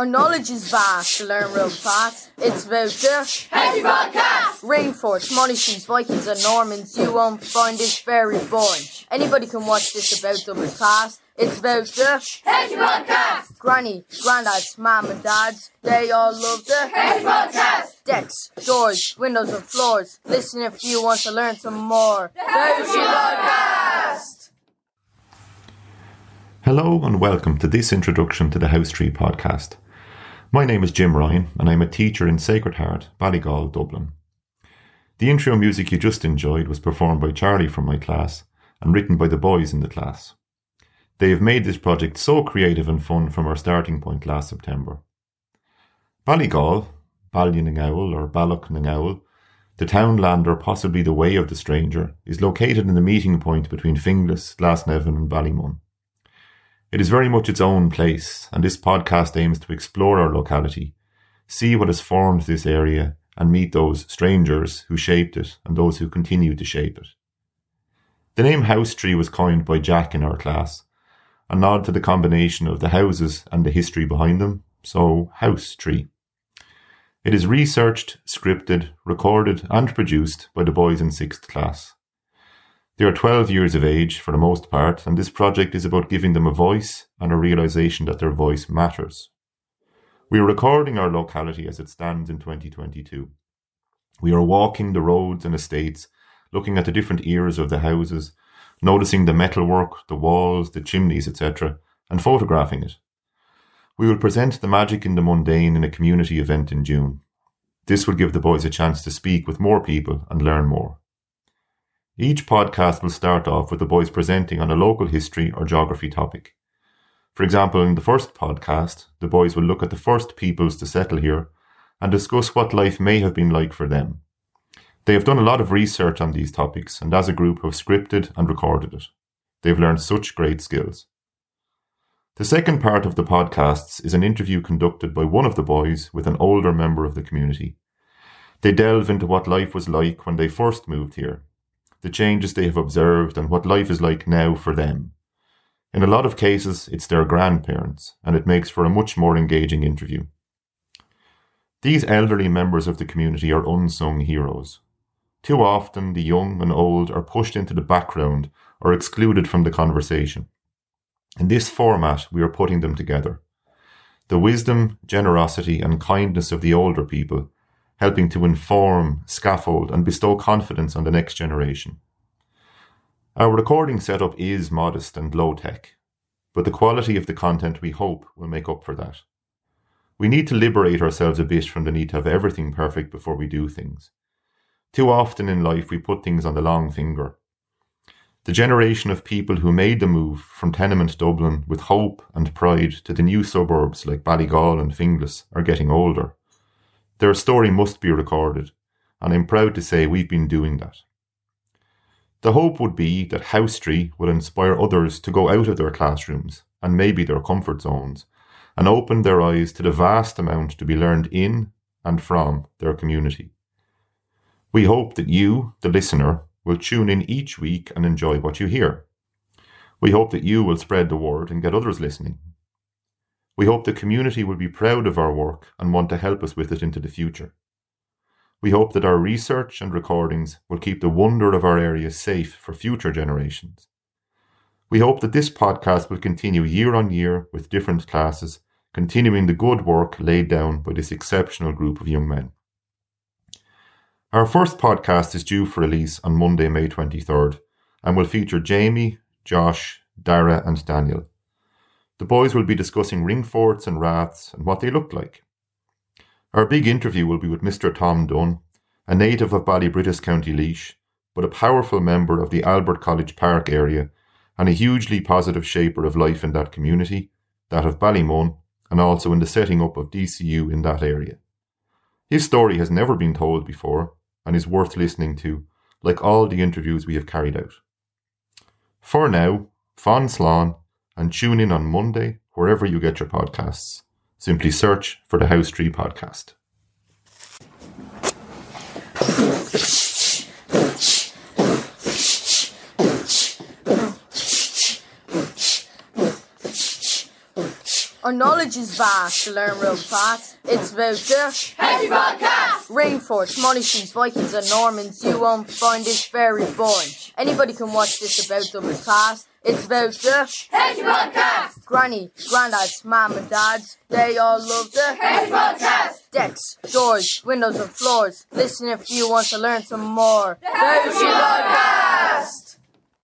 Our knowledge is vast to learn real fast. It's about the Henry Podcast! Rainforest, Monarchies, Vikings, and Normans. You won't find this very boring. Anybody can watch this about Dublin's class. It's about the Henry Podcast! granny, granddads, mum, and dads. They all love the Henry Podcast! decks, doors, windows, and floors. Listen if you want to learn some more. Henry Podcast! Hello and welcome to this introduction to the Housetry podcast. My name is Jim Ryan and I'm a teacher in Sacred Heart, Ballygall, Dublin. The intro music you just enjoyed was performed by Charlie from my class and written by the boys in the class. They have made this project so creative and fun from our starting point last September. Ballygall, Ballynagowl or Ballochnagowl, the townland or possibly the way of the stranger, is located in the meeting point between Finglas, Glasnevin and Ballymun. It is very much its own place, and this podcast aims to explore our locality, see what has formed this area, and meet those strangers who shaped it and those who continue to shape it. The name Housetry was coined by Jack in our class, a nod to the combination of the houses and the history behind them, so Housetry. It is researched, scripted, recorded, and produced by the boys in sixth class. They are 12 years of age for the most part, and this project is about giving them a voice and a realization that their voice matters. We are recording our locality as it stands in 2022. We are walking the roads and estates, looking at the different eras of the houses, noticing the metalwork, the walls, the chimneys, etc., and photographing it. We will present the magic in the mundane in a community event in June. This will give the boys a chance to speak with more people and learn more. Each podcast will start off with the boys presenting on a local history or geography topic. For example, in the first podcast, the boys will look at the first peoples to settle here and discuss what life may have been like for them. They have done a lot of research on these topics and as a group have scripted and recorded it. They've learned such great skills. The second part of the podcasts is an interview conducted by one of the boys with an older member of the community. They delve into what life was like when they first moved here the changes they have observed, and what life is like now for them. In a lot of cases, it's their grandparents, and it makes for a much more engaging interview. These elderly members of the community are unsung heroes. Too often, the young and old are pushed into the background or excluded from the conversation. In this format, we are putting them together. The wisdom, generosity, and kindness of the older people helping to inform, scaffold, and bestow confidence on the next generation. Our recording setup is modest and low tech, but the quality of the content we hope will make up for that. We need to liberate ourselves a bit from the need to have everything perfect before we do things. Too often in life we put things on the long finger. The generation of people who made the move from tenement Dublin with hope and pride to the new suburbs like Ballygall and Finglas are getting older. Their story must be recorded, and I'm proud to say we've been doing that. The hope would be that Housetry will inspire others to go out of their classrooms and maybe their comfort zones and open their eyes to the vast amount to be learned in and from their community. We hope that you, the listener, will tune in each week and enjoy what you hear. We hope that you will spread the word and get others listening. We hope the community will be proud of our work and want to help us with it into the future. We hope that our research and recordings will keep the wonder of our area safe for future generations. We hope that this podcast will continue year on year with different classes, continuing the good work laid down by this exceptional group of young men. Our first podcast is due for release on Monday, May 23rd, and will feature Jamie, Josh, Dara, and Daniel. The boys will be discussing ring forts and raths and what they look like. Our big interview will be with Mr. Tom Dunn, a native of Ballybrittas, County Laois, but a powerful member of the Albert College Park area and a hugely positive shaper of life in that community, that of Ballymun, and also in the setting up of DCU in that area. His story has never been told before and is worth listening to, like all the interviews we have carried out. For now, Fan Slán and tune in on Monday wherever you get your podcasts. Simply search for the Housetry Podcast. Our knowledge is vast to learn real fast. It's about the History Podcast. Rainforest, Monarchies, Vikings, and Normans. You won't find this very boring. Anybody can watch this about them in class. It's about the History Podcast. granny, granddads, mom, and dads. They all love the History Podcast. decks, doors, windows, and floors. Listen if you want to learn some more. History Podcast.